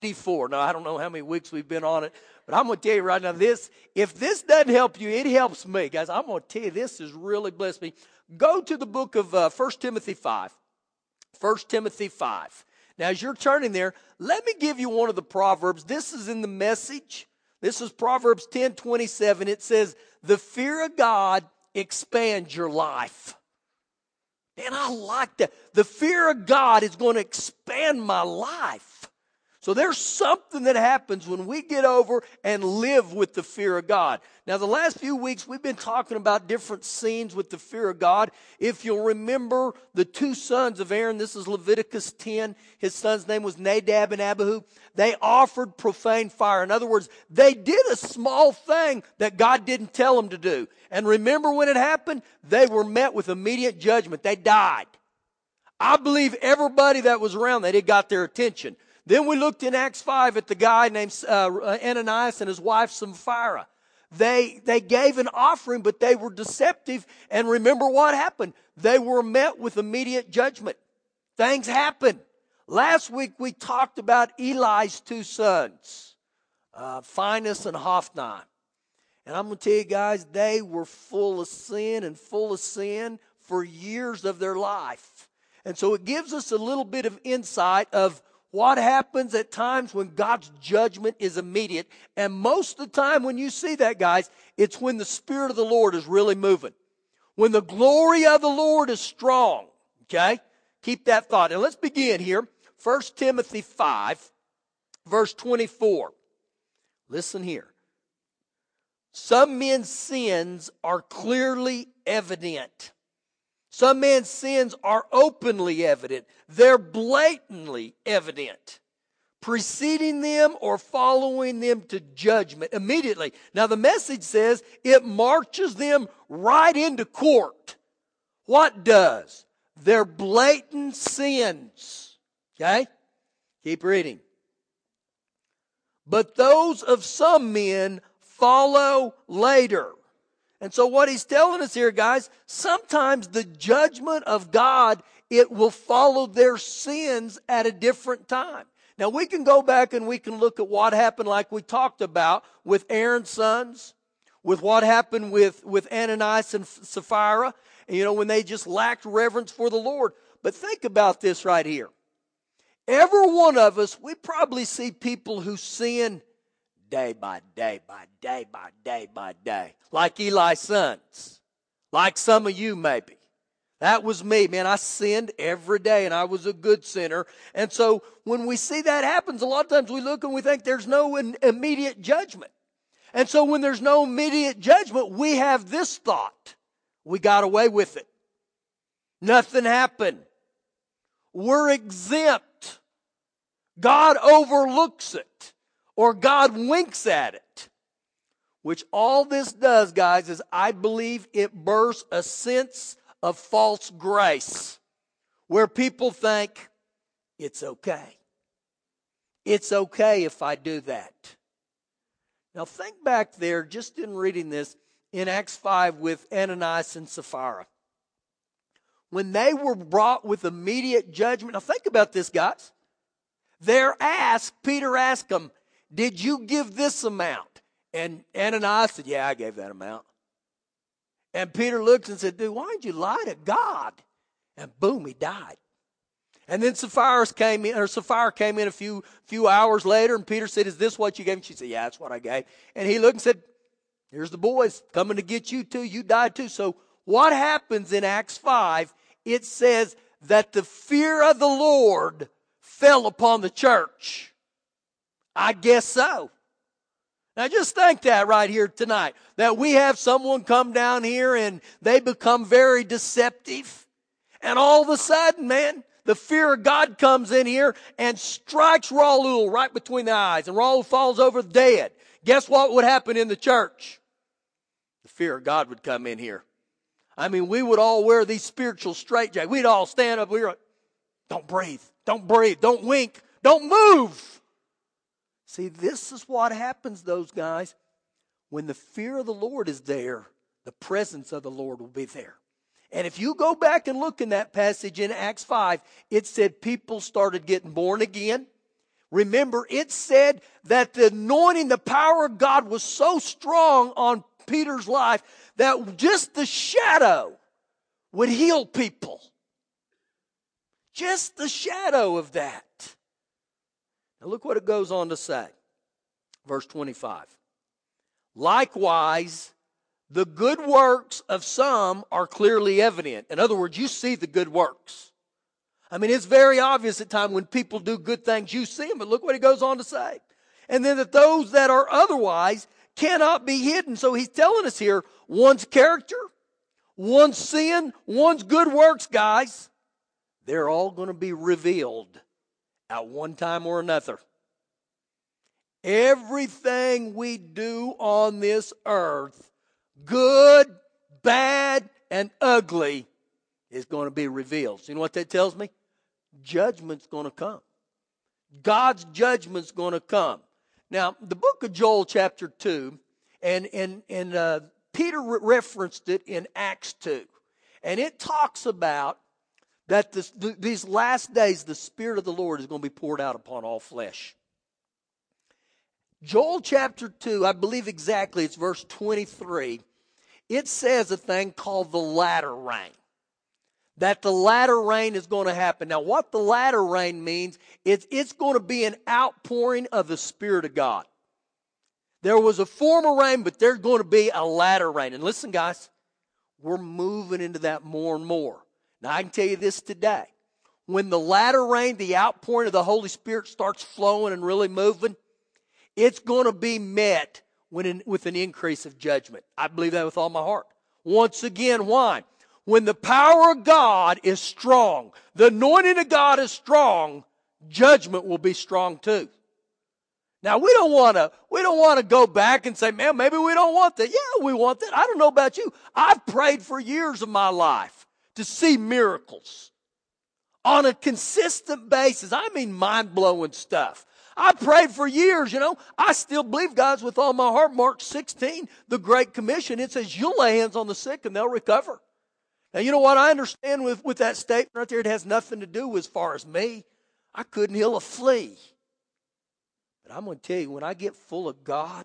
54. Now, I don't know how many weeks we've been on it, but I'm going to tell you right now this, if this doesn't help you, it helps me. Guys, I'm going to tell you this has really blessed me. Go to the book of uh, 1 Timothy 5. 1 Timothy 5. Now, as you're turning there, let me give you one of the Proverbs. This is in the message. This is Proverbs 10 27. It says, The fear of God expands your life. And I like that. The fear of God is going to expand my life. So there's something that happens when we get over and live with the fear of God. Now, the last few weeks we've been talking about different scenes with the fear of God. If you'll remember the two sons of Aaron, this is Leviticus 10. His son's name was Nadab and Abihu. They offered profane fire. In other words, they did a small thing that God didn't tell them to do. And remember when it happened? They were met with immediate judgment. They died. I believe everybody that was around that it got their attention. Then we looked in Acts 5 at the guy named uh, Ananias and his wife Sapphira. They, they gave an offering, but they were deceptive. And remember what happened? They were met with immediate judgment. Things happen. Last week we talked about Eli's two sons, uh, and Hophni. And I'm going to tell you guys, they were full of sin and full of sin for years of their life. And so it gives us a little bit of insight of what happens at times when God's judgment is immediate. And most of the time when you see that, guys, it's when the Spirit of the Lord is really moving. When the glory of the Lord is strong. Okay? Keep that thought. And let's begin here. 1 Timothy 5, verse 24. Listen here. Some men's sins are clearly evident some men's sins are openly evident. They're blatantly evident. Preceding them or following them to judgment immediately. Now the message says it marches them right into court. What does? Their blatant sins. Okay? Keep reading. But those of some men follow later. And so what he's telling us here, guys, sometimes the judgment of God, it will follow their sins at a different time. Now we can go back and we can look at what happened like we talked about with Aaron's sons, with what happened with, with Ananias and Sapphira, you know, when they just lacked reverence for the Lord. But think about this right here. Every one of us, we probably see people who sin day by day by day by day by day. Like Eli's sons. Like some of you maybe. That was me, man. I sinned every day and I was a good sinner. And so when we see that happens, a lot of times we look and we think there's no immediate judgment. And so when there's no immediate judgment, we have this thought. We got away with it. Nothing happened. We're exempt. God overlooks it or God winks at it. Which all this does, guys, is I believe it bursts a sense of false grace where people think it's okay. It's okay if I do that. Now think back there, just in reading this in Acts 5 with Ananias and Sapphira. When they were brought with immediate judgment, now think about this, guys. They're asked, Peter asked them, did you give this amount? And Ananias said, Yeah, I gave that amount. And Peter looked and said, Dude, why did you lie to God? And boom, he died. And then Sapphira came in, or Sapphira came in a few few hours later, and Peter said, Is this what you gave? And she said, Yeah, that's what I gave. And he looked and said, Here's the boys coming to get you too. You died too. So what happens in Acts 5? It says that the fear of the Lord fell upon the church. I guess so. Now just think that right here tonight. That we have someone come down here and they become very deceptive. And all of a sudden, man, the fear of God comes in here and strikes Raul right between the eyes and Raul falls over dead. Guess what would happen in the church? The fear of God would come in here. I mean, we would all wear these spiritual straitjackets. We'd all stand up. We were, don't breathe. Don't breathe. Don't wink. Don't move. See, this is what happens, those guys. When the fear of the Lord is there, the presence of the Lord will be there. And if you go back and look in that passage in Acts 5, it said people started getting born again. Remember, it said that the anointing, the power of God was so strong on Peter's life that just the shadow would heal people. Just the shadow of that. Now look what it goes on to say. Verse 25. Likewise, the good works of some are clearly evident. In other words, you see the good works. I mean, it's very obvious at times when people do good things, you see them, but look what he goes on to say. And then that those that are otherwise cannot be hidden. So he's telling us here one's character, one's sin, one's good works, guys, they're all going to be revealed at one time or another. Everything we do on this earth, good, bad, and ugly, is going to be revealed. So you know what that tells me? Judgment's going to come. God's judgment's going to come. Now, the book of Joel, chapter 2, and, and, and uh, Peter re- referenced it in Acts 2. And it talks about that this, th- these last days, the Spirit of the Lord is going to be poured out upon all flesh. Joel chapter 2, I believe exactly, it's verse 23. It says a thing called the latter rain that the latter rain is going to happen. Now, what the latter rain means is it's going to be an outpouring of the Spirit of God. There was a former rain, but there's going to be a latter rain. And listen, guys, we're moving into that more and more. Now, I can tell you this today. When the latter rain, the outpouring of the Holy Spirit starts flowing and really moving, it's going to be met with an increase of judgment. I believe that with all my heart. Once again, why? when the power of God is strong, the anointing of God is strong, judgment will be strong too. Now we don't want to we don't want to go back and say, "Man, maybe we don't want that." Yeah, we want that. I don't know about you. I've prayed for years of my life to see miracles on a consistent basis. I mean mind-blowing stuff. I prayed for years, you know. I still believe God's with all my heart. Mark 16, the Great Commission, it says you'll lay hands on the sick and they'll recover. Now, you know what I understand with, with that statement right there? It has nothing to do as far as me. I couldn't heal a flea. But I'm going to tell you, when I get full of God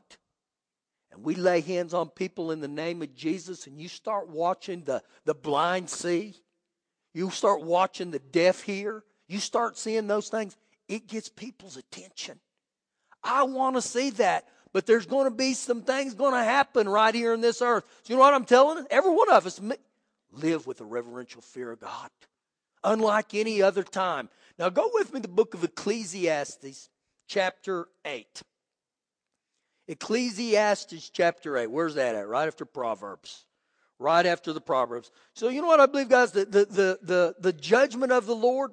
and we lay hands on people in the name of Jesus and you start watching the, the blind see, you start watching the deaf hear, you start seeing those things, it gets people's attention. I want to see that. But there's going to be some things going to happen right here in this earth. So you know what I'm telling? Every one of us, live with a reverential fear of God, unlike any other time. Now, go with me to the book of Ecclesiastes, chapter 8. Ecclesiastes chapter 8. Where's that at? Right after Proverbs. Right after the Proverbs. So, you know what I believe, guys? The, the, the, the, the judgment of the Lord,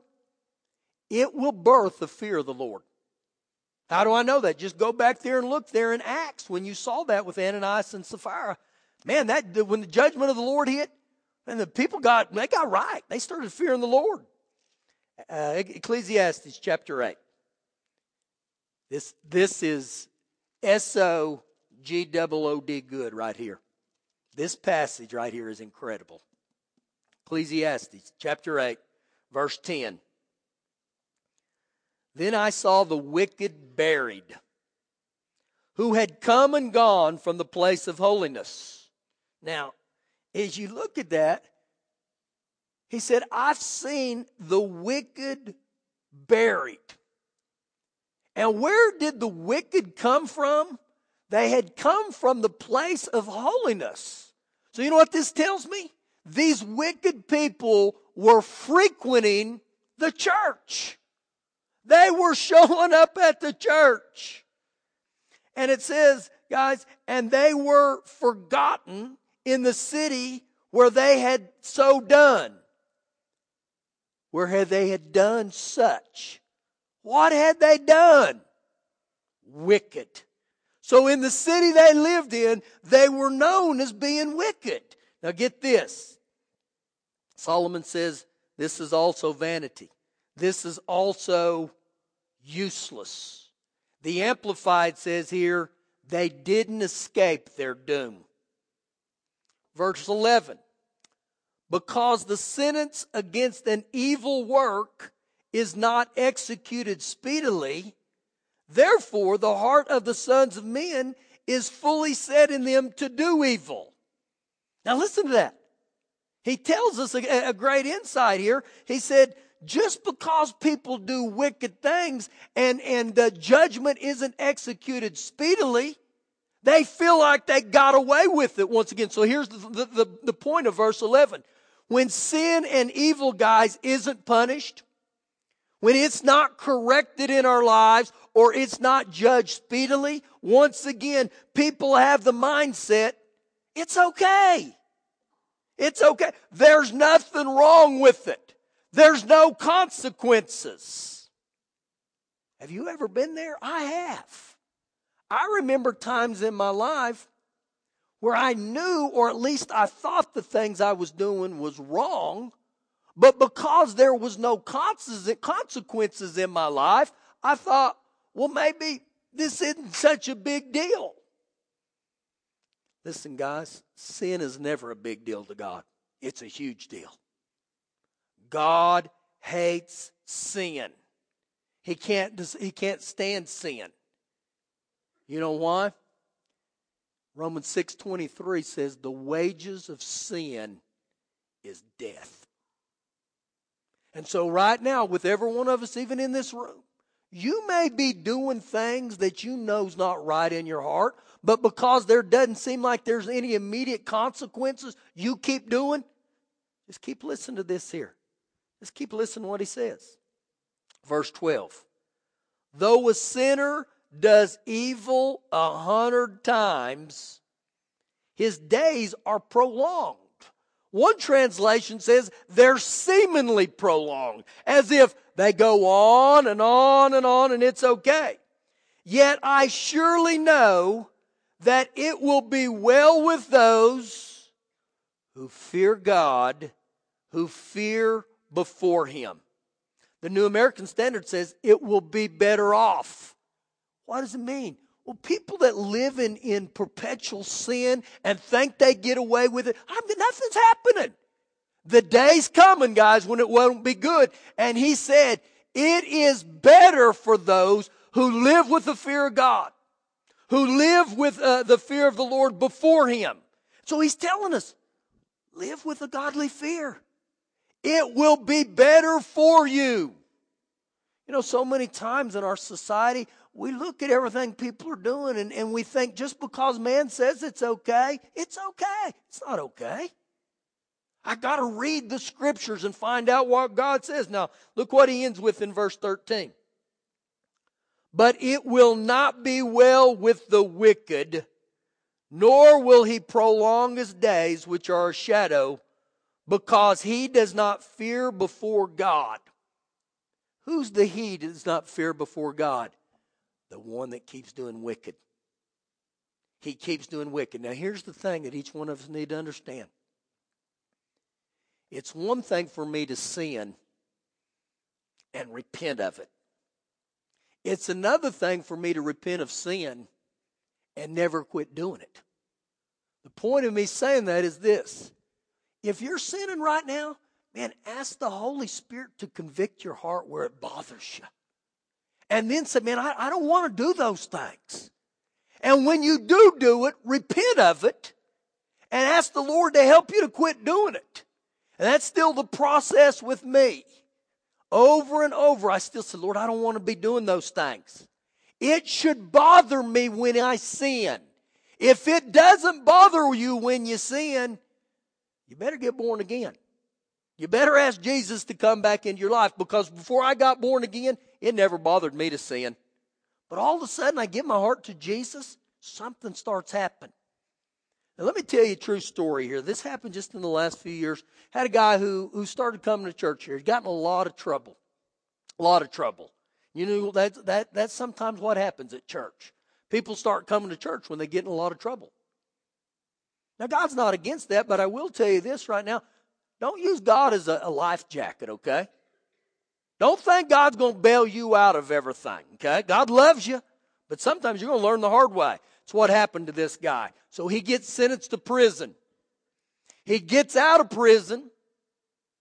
it will birth the fear of the Lord. How do I know that? Just go back there and look there in Acts when you saw that with Ananias and Sapphira. Man, that when the judgment of the Lord hit, and the people got, they got right. They started fearing the Lord. Uh, Ecclesiastes chapter 8. This, this is S O G O O D good right here. This passage right here is incredible. Ecclesiastes chapter 8, verse 10. Then I saw the wicked buried, who had come and gone from the place of holiness. Now, as you look at that, he said, I've seen the wicked buried. And where did the wicked come from? They had come from the place of holiness. So, you know what this tells me? These wicked people were frequenting the church. They were showing up at the church. And it says, guys, and they were forgotten in the city where they had so done. Where they had done such? What had they done? Wicked. So in the city they lived in, they were known as being wicked. Now get this. Solomon says this is also vanity. This is also useless. The Amplified says here, they didn't escape their doom. Verse 11 Because the sentence against an evil work is not executed speedily, Therefore, the heart of the sons of men is fully set in them to do evil. Now, listen to that. He tells us a, a great insight here. He said, just because people do wicked things and, and the judgment isn't executed speedily, they feel like they got away with it once again. So here's the, the, the, the point of verse 11. When sin and evil, guys, isn't punished, when it's not corrected in our lives or it's not judged speedily, once again, people have the mindset, it's okay. It's okay. There's nothing wrong with it. There's no consequences. Have you ever been there? I have. I remember times in my life where I knew, or at least I thought the things I was doing was wrong, but because there was no consequences in my life, I thought, well, maybe this isn't such a big deal. Listen, guys, sin is never a big deal to God, it's a huge deal. God hates sin. He can't, he can't stand sin. You know why? Romans 6:23 says the wages of sin is death. And so right now with every one of us even in this room, you may be doing things that you know's not right in your heart, but because there doesn't seem like there's any immediate consequences, you keep doing. Just keep listening to this here. Just keep listening to what he says. Verse 12. Though a sinner does evil a hundred times, his days are prolonged. One translation says they're seemingly prolonged, as if they go on and on and on and it's okay. Yet I surely know that it will be well with those who fear God, who fear before Him. The New American Standard says it will be better off. What does it mean? Well, people that live in, in perpetual sin and think they get away with it, I mean, nothing's happening. The day's coming, guys, when it won't be good. And he said, it is better for those who live with the fear of God who live with uh, the fear of the Lord before him. So he's telling us, live with a godly fear. It will be better for you. You know, so many times in our society, we look at everything people are doing and, and we think just because man says it's okay, it's okay. It's not okay. I got to read the scriptures and find out what God says. Now, look what he ends with in verse 13. But it will not be well with the wicked, nor will he prolong his days, which are a shadow, because he does not fear before God. Who's the he does not fear before God? The one that keeps doing wicked. He keeps doing wicked. Now, here's the thing that each one of us need to understand it's one thing for me to sin and repent of it. It's another thing for me to repent of sin and never quit doing it. The point of me saying that is this if you're sinning right now, man, ask the Holy Spirit to convict your heart where it bothers you. And then say, man, I, I don't want to do those things. And when you do do it, repent of it and ask the Lord to help you to quit doing it. And that's still the process with me. Over and over, I still say, Lord, I don't want to be doing those things. It should bother me when I sin. If it doesn't bother you when you sin, you better get born again. You better ask Jesus to come back into your life because before I got born again, it never bothered me to sin. But all of a sudden, I give my heart to Jesus, something starts happening. Now, let me tell you a true story here. This happened just in the last few years. Had a guy who, who started coming to church here. He'd gotten a lot of trouble. A lot of trouble. You know, that, that, that's sometimes what happens at church. People start coming to church when they get in a lot of trouble. Now, God's not against that, but I will tell you this right now. Don't use God as a, a life jacket, okay? Don't think God's going to bail you out of everything, okay? God loves you, but sometimes you're going to learn the hard way. It's what happened to this guy. So he gets sentenced to prison. He gets out of prison,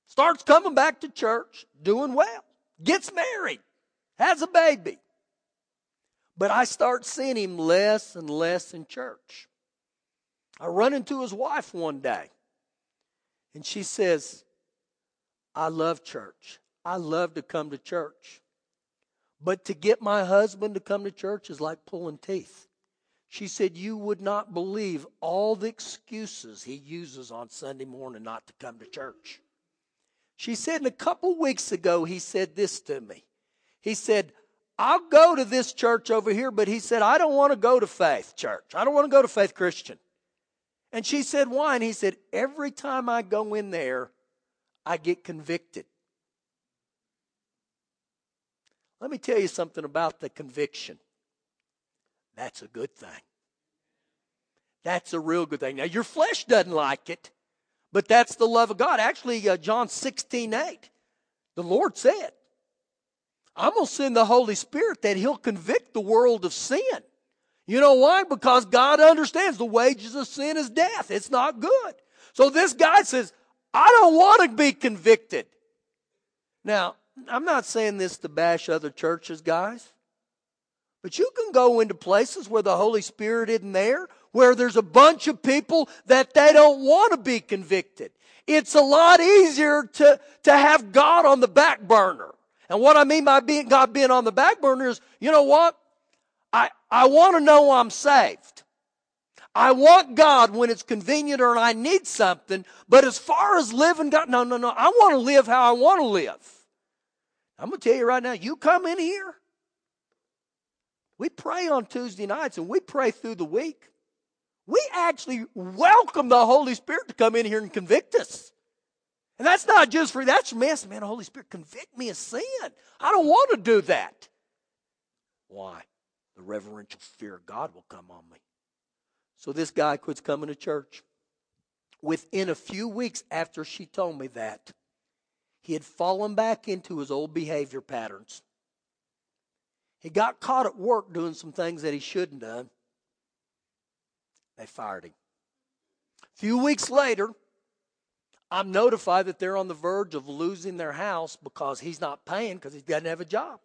starts coming back to church, doing well, gets married, has a baby. But I start seeing him less and less in church. I run into his wife one day, and she says, I love church. I love to come to church. But to get my husband to come to church is like pulling teeth. She said, You would not believe all the excuses he uses on Sunday morning not to come to church. She said, and a couple weeks ago, he said this to me. He said, I'll go to this church over here, but he said, I don't want to go to Faith Church. I don't want to go to Faith Christian. And she said, Why? And he said, Every time I go in there, I get convicted. Let me tell you something about the conviction. That's a good thing. That's a real good thing. Now, your flesh doesn't like it, but that's the love of God. Actually, uh, John 16 8, the Lord said, I'm going to send the Holy Spirit that He'll convict the world of sin. You know why? Because God understands the wages of sin is death. It's not good. So this guy says, I don't want to be convicted. Now, I'm not saying this to bash other churches, guys. But you can go into places where the Holy Spirit isn't there, where there's a bunch of people that they don't want to be convicted. It's a lot easier to, to have God on the back burner. And what I mean by being God being on the back burner is, you know what? I, I want to know I'm saved. I want God when it's convenient or I need something, but as far as living God, no, no, no. I want to live how I want to live. I'm going to tell you right now, you come in here, we pray on Tuesday nights and we pray through the week. We actually welcome the Holy Spirit to come in here and convict us. And that's not just for that's for me. Man, Holy Spirit convict me of sin. I don't want to do that. Why? The reverential fear of God will come on me. So this guy quits coming to church. Within a few weeks after she told me that, he had fallen back into his old behavior patterns. He got caught at work doing some things that he shouldn't have done. They fired him. A few weeks later, I'm notified that they're on the verge of losing their house because he's not paying because he doesn't have a job.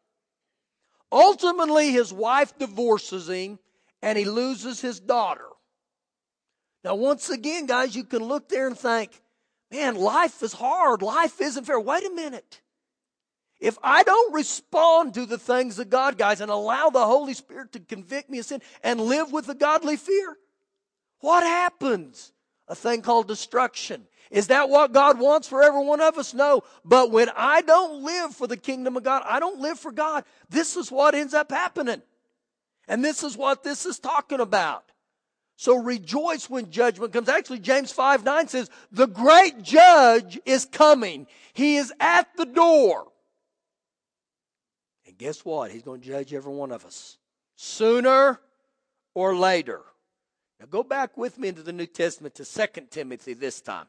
Ultimately, his wife divorces him and he loses his daughter. Now, once again, guys, you can look there and think, man, life is hard. Life isn't fair. Wait a minute. If I don't respond to the things of God, guys, and allow the Holy Spirit to convict me of sin and live with a godly fear, what happens? A thing called destruction. Is that what God wants for every one of us? No. But when I don't live for the kingdom of God, I don't live for God, this is what ends up happening. And this is what this is talking about. So rejoice when judgment comes. Actually, James 5 9 says, The great judge is coming. He is at the door. And guess what? He's going to judge every one of us sooner or later. Now go back with me into the New Testament to 2 Timothy this time.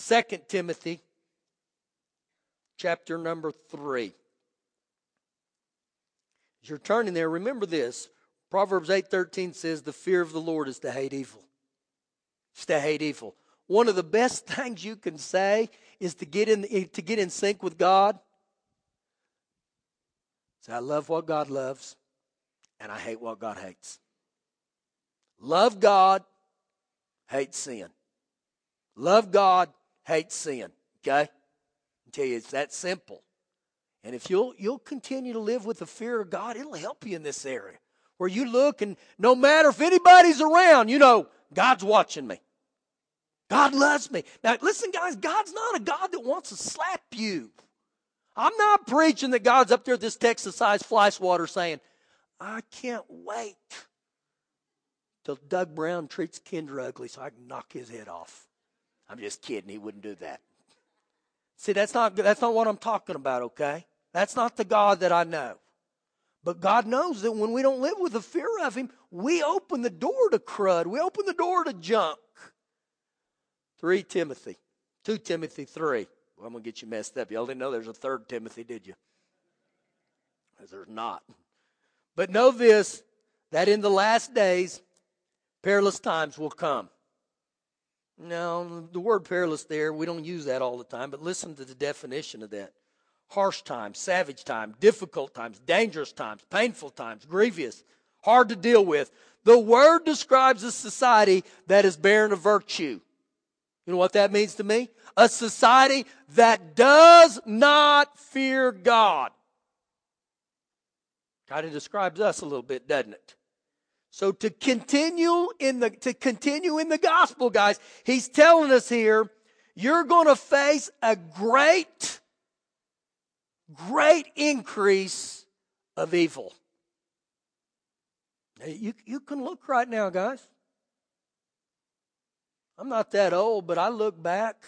2 Timothy chapter number 3. As you're turning there, remember this. Proverbs 8:13 says the fear of the Lord is to hate evil. It's to hate evil. One of the best things you can say is to get in to get in sync with God. Say, I love what God loves, and I hate what God hates. Love God, hate sin. Love God, hate sin. Okay? I tell you, it's that simple. And if you'll you'll continue to live with the fear of God, it'll help you in this area. Where you look and no matter if anybody's around, you know, God's watching me. God loves me. Now listen, guys, God's not a God that wants to slap you. I'm not preaching that God's up there this Texas sized fly swatter saying, I can't wait till Doug Brown treats Kendra ugly so I can knock his head off. I'm just kidding. He wouldn't do that. See, that's not, that's not what I'm talking about, okay? That's not the God that I know. But God knows that when we don't live with the fear of Him, we open the door to crud. We open the door to junk. 3 Timothy. 2 Timothy 3. Well, I'm going to get you messed up. Y'all didn't know there's a third Timothy, did you? Because there's not. But know this that in the last days, perilous times will come. Now, the word perilous there, we don't use that all the time, but listen to the definition of that harsh times, savage times, difficult times, dangerous times, painful times, grievous, hard to deal with. The word describes a society that is barren of virtue. You know what that means to me? A society that does not fear God. Kind of describes us a little bit, doesn't it? So to continue in the to continue in the gospel, guys, he's telling us here, you're going to face a great great increase of evil. You, you can look right now, guys. I'm not that old, but I look back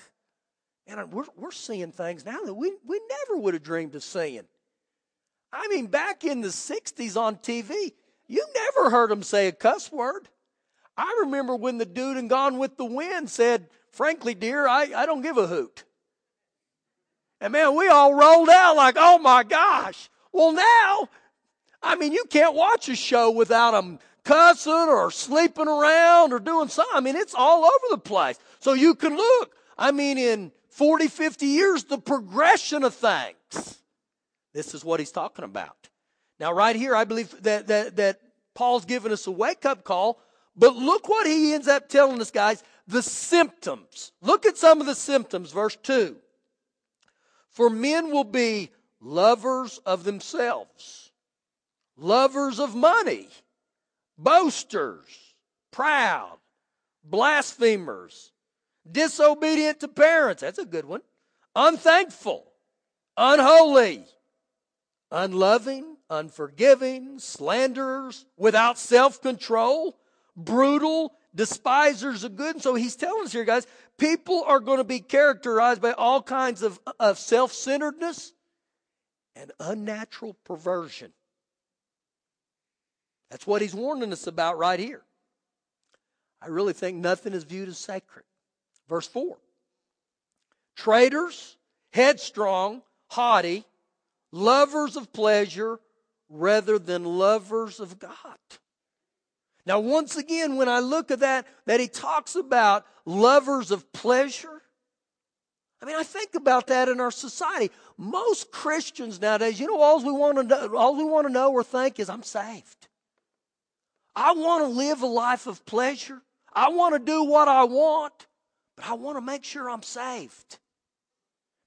and we're, we're seeing things now that we, we never would have dreamed of seeing. I mean, back in the 60s on TV, you never heard them say a cuss word. I remember when the dude in Gone with the Wind said, Frankly, dear, I, I don't give a hoot. And man, we all rolled out like, oh my gosh. Well, now, I mean, you can't watch a show without them cussing or sleeping around or doing something. I mean, it's all over the place. So you can look. I mean, in 40, 50 years, the progression of things. This is what he's talking about. Now, right here, I believe that, that, that Paul's giving us a wake up call, but look what he ends up telling us, guys the symptoms. Look at some of the symptoms, verse 2. For men will be lovers of themselves, lovers of money boasters, proud, blasphemers, disobedient to parents. That's a good one. Unthankful, unholy, unloving, unforgiving, slanderers, without self control, brutal, despisers of good. And so he's telling us here, guys, people are going to be characterized by all kinds of, of self centeredness and unnatural perversion. That's what he's warning us about right here. I really think nothing is viewed as sacred. Verse 4 Traitors, headstrong, haughty, lovers of pleasure rather than lovers of God. Now, once again, when I look at that, that he talks about lovers of pleasure, I mean, I think about that in our society. Most Christians nowadays, you know, all we want to know, all we want to know or think is, I'm saved. I want to live a life of pleasure. I want to do what I want, but I want to make sure I'm saved.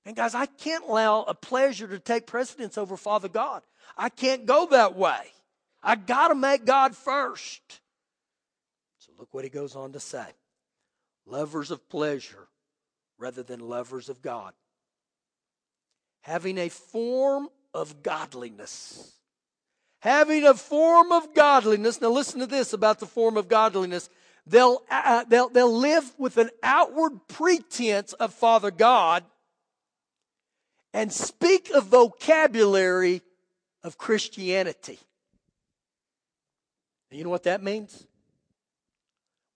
And guys, I can't allow a pleasure to take precedence over Father God. I can't go that way. I got to make God first. Look what he goes on to say lovers of pleasure rather than lovers of God. Having a form of godliness having a form of godliness. Now, listen to this about the form of godliness. They'll, uh, uh, they'll, they'll live with an outward pretense of Father God and speak a vocabulary of Christianity. You know what that means?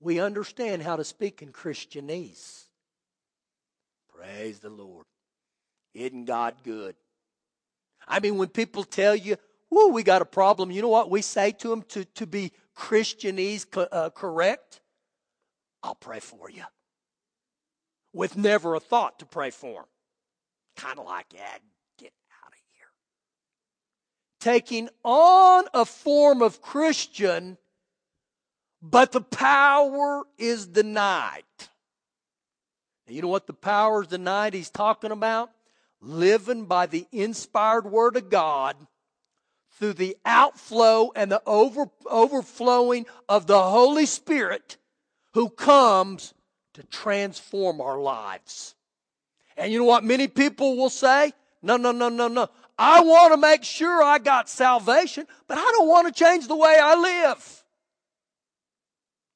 We understand how to speak in Christianese. Praise the Lord. Isn't God good? I mean, when people tell you, Woo, we got a problem. You know what we say to them to, to be Christianese uh, correct? I'll pray for you. With never a thought to pray for them. Kind of like, yeah, get out of here. Taking on a form of Christian, but the power is denied. Now, you know what the power is denied he's talking about? Living by the inspired word of God through the outflow and the over, overflowing of the Holy Spirit who comes to transform our lives. And you know what many people will say? No, no, no, no, no. I want to make sure I got salvation, but I don't want to change the way I live.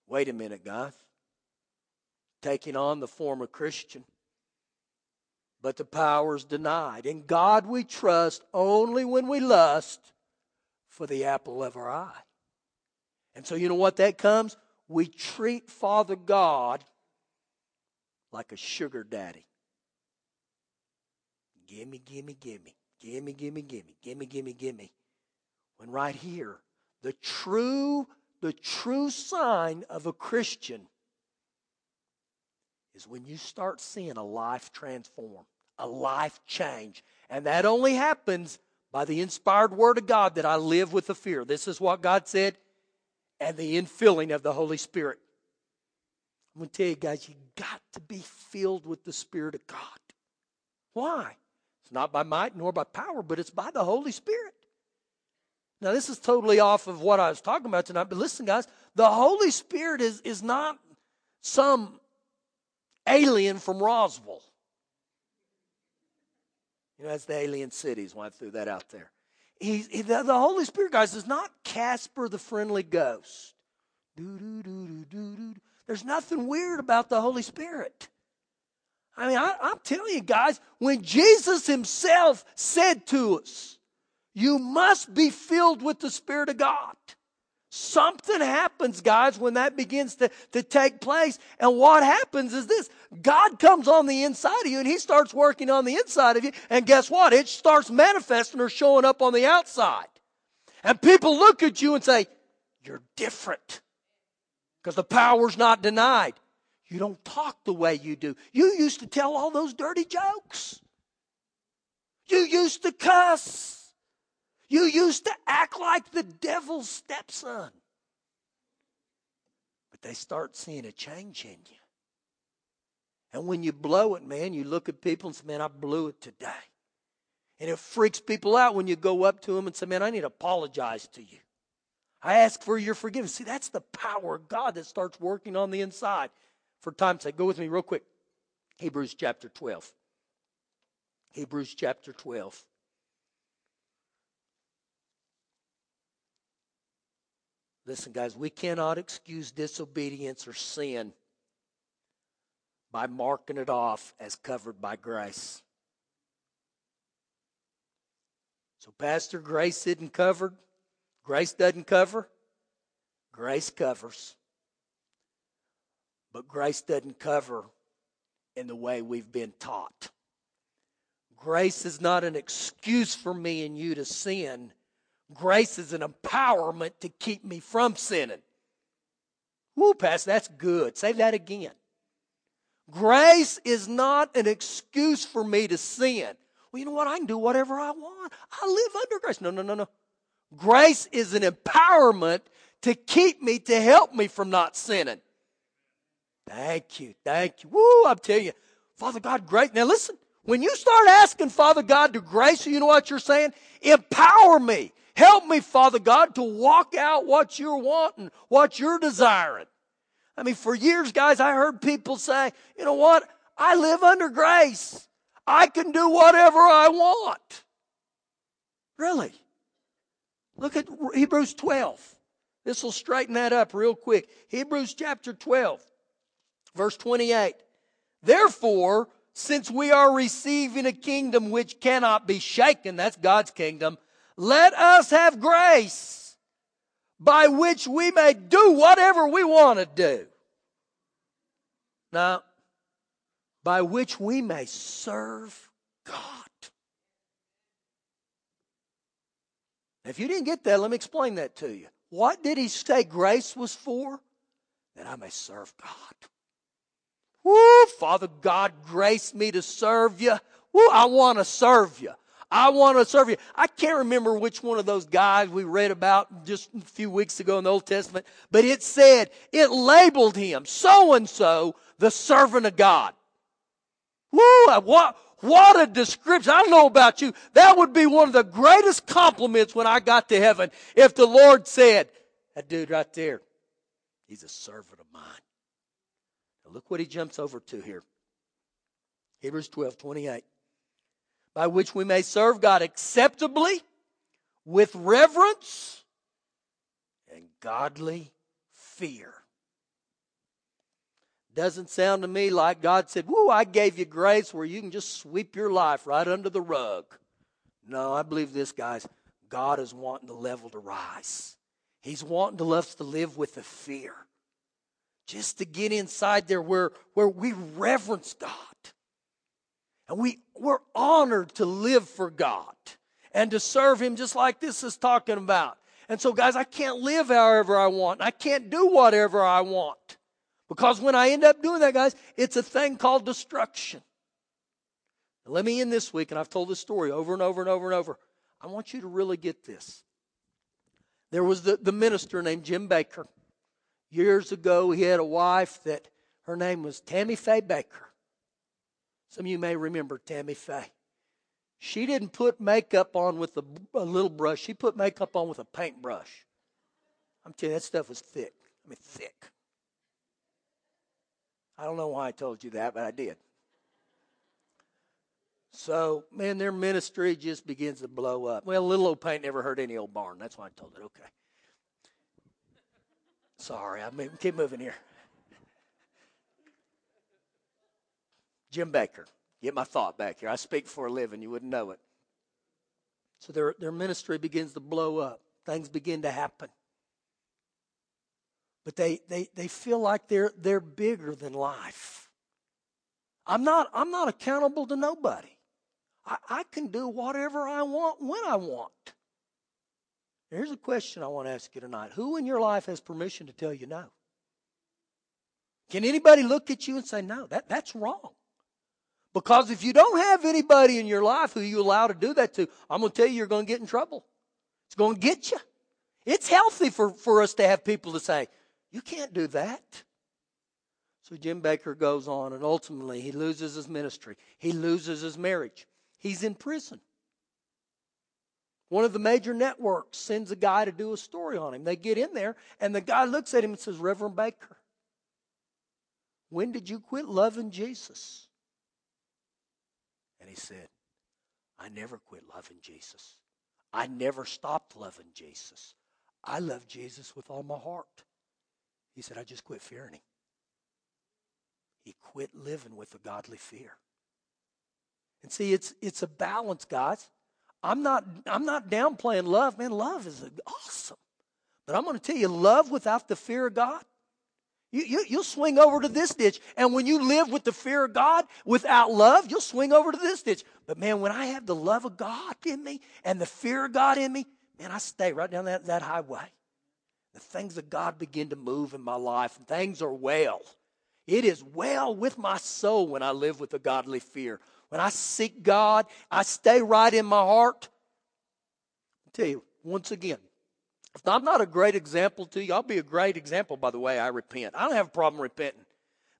Wait a minute, guys. Taking on the form of Christian, but the power is denied. In God we trust only when we lust for the apple of our eye. And so, you know what that comes? We treat Father God like a sugar daddy. Gimme, gimme, gimme. Gimme, gimme, gimme. Gimme, gimme, gimme. When right here, the true, the true sign of a Christian is when you start seeing a life transform, a life change. And that only happens by the inspired word of God that I live with the fear. This is what God said and the infilling of the Holy Spirit. I'm going to tell you guys, you got to be filled with the Spirit of God. Why? It's not by might nor by power, but it's by the Holy Spirit. Now, this is totally off of what I was talking about tonight, but listen, guys, the Holy Spirit is, is not some alien from Roswell. You know, that's the alien cities when I threw that out there. He's, he, the, the, Holy Spirit, guys, is not Casper the friendly ghost. There's nothing weird about the Holy Spirit. I mean, I, I'm telling you guys, when Jesus himself said to us, you must be filled with the Spirit of God. Something happens, guys, when that begins to, to take place. And what happens is this God comes on the inside of you and He starts working on the inside of you. And guess what? It starts manifesting or showing up on the outside. And people look at you and say, You're different. Because the power's not denied. You don't talk the way you do. You used to tell all those dirty jokes. You used to cuss. You used to act like the devil's stepson. But they start seeing a change in you. And when you blow it, man, you look at people and say, man, I blew it today. And it freaks people out when you go up to them and say, man, I need to apologize to you. I ask for your forgiveness. See, that's the power of God that starts working on the inside. For time's sake, go with me real quick. Hebrews chapter 12. Hebrews chapter 12. Listen, guys, we cannot excuse disobedience or sin by marking it off as covered by grace. So, Pastor, grace isn't covered. Grace doesn't cover. Grace covers. But grace doesn't cover in the way we've been taught. Grace is not an excuse for me and you to sin. Grace is an empowerment to keep me from sinning. Woo, Pastor, that's good. Say that again. Grace is not an excuse for me to sin. Well, you know what? I can do whatever I want. I live under grace. No, no, no, no. Grace is an empowerment to keep me, to help me from not sinning. Thank you. Thank you. Woo, I'm telling you. Father God, great. Now listen, when you start asking Father God to grace you, you know what you're saying? Empower me. Help me, Father God, to walk out what you're wanting, what you're desiring. I mean, for years, guys, I heard people say, you know what? I live under grace. I can do whatever I want. Really? Look at Hebrews 12. This will straighten that up real quick. Hebrews chapter 12, verse 28. Therefore, since we are receiving a kingdom which cannot be shaken, that's God's kingdom, let us have grace by which we may do whatever we want to do. Now, by which we may serve God. If you didn't get that, let me explain that to you. What did he say grace was for? That I may serve God. Woo, Father God, grace me to serve you. Woo, I want to serve you. I want to serve you. I can't remember which one of those guys we read about just a few weeks ago in the Old Testament, but it said, it labeled him so and so the servant of God. Woo, what, what a description. I don't know about you. That would be one of the greatest compliments when I got to heaven if the Lord said, that dude right there, he's a servant of mine. Now look what he jumps over to here. Hebrews 12, 28 by which we may serve God acceptably with reverence and godly fear. Doesn't sound to me like God said, Woo, I gave you grace where you can just sweep your life right under the rug. No, I believe this, guys. God is wanting the level to rise. He's wanting us to live with the fear. Just to get inside there where, where we reverence God. And we, we're honored to live for God and to serve Him just like this is talking about. And so, guys, I can't live however I want. I can't do whatever I want. Because when I end up doing that, guys, it's a thing called destruction. Let me end this week, and I've told this story over and over and over and over. I want you to really get this. There was the, the minister named Jim Bakker. Years ago, he had a wife that her name was Tammy Faye Bakker. Some of you may remember Tammy Faye. She didn't put makeup on with a, a little brush. She put makeup on with a paintbrush. I'm telling you, that stuff was thick. I mean, thick. I don't know why I told you that, but I did. So, man, their ministry just begins to blow up. Well, little old paint never hurt any old barn. That's why I told it. Okay. Sorry, I keep moving here. Jim Bakker. Get my thought back here. I speak for a living. You wouldn't know it. So their, their ministry begins to blow up. Things begin to happen. But they, they, they feel like they're, they're bigger than life. I'm not, I'm not accountable to nobody. I, I can do whatever I want when I want. Here's a question I want to ask you tonight Who in your life has permission to tell you no? Can anybody look at you and say, no, that, that's wrong? Because if you don't have anybody in your life who you allow to do that to, I'm going to tell you, you're going to get in trouble. It's going to get you. It's healthy for, for us to have people to say, you can't do that. So Jim Bakker goes on, and ultimately he loses his ministry. He loses his marriage. He's in prison. One of the major networks sends a guy to do a story on him. They get in there, and the guy looks at him and says, Reverend Bakker, when did you quit loving Jesus? And he said, I never quit loving Jesus. I never stopped loving Jesus. I love Jesus with all my heart. He said, I just quit fearing him. He quit living with a godly fear. And see, it's it's a balance, guys. I'm not I'm not downplaying love, man. Love is awesome. But I'm going to tell you, love without the fear of God, you, you, you'll swing over to this ditch. And when you live with the fear of God without love, you'll swing over to this ditch. But man, when I have the love of God in me and the fear of God in me, man, I stay right down that, that highway. The things of God begin to move in my life, and things are well. It is well with my soul when I live with a godly fear. When I seek God, I stay right in my heart. i tell you, once again, I'm not a great example to you, I'll be a great example by the way I repent. I don't have a problem repenting.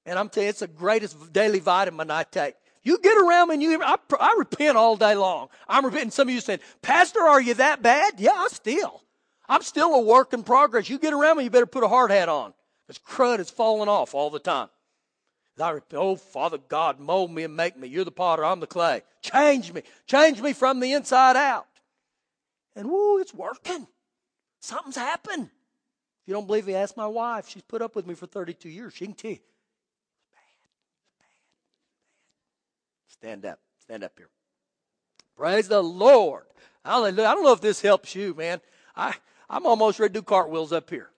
And I'm telling you, it's the greatest daily vitamin I take. You get around me and you, I, I repent all day long. I'm repenting. Some of you saying, Pastor, are you that bad? Yeah, I still. I'm still a work in progress. You get around me, you better put a hard hat on. Because crud is falling off all the time. I repent, oh, Father God, mold me and make me. You're the potter, I'm the clay. Change me. Change me from the inside out. And woo, it's working. Something's happened. If you don't believe me, ask my wife. She's put up with me for 32 years. She can tell you. Bad. It's bad. Stand up. Stand up here. Praise the Lord. Hallelujah. I don't know if this helps you, man. I, I'm almost ready to do cartwheels up here.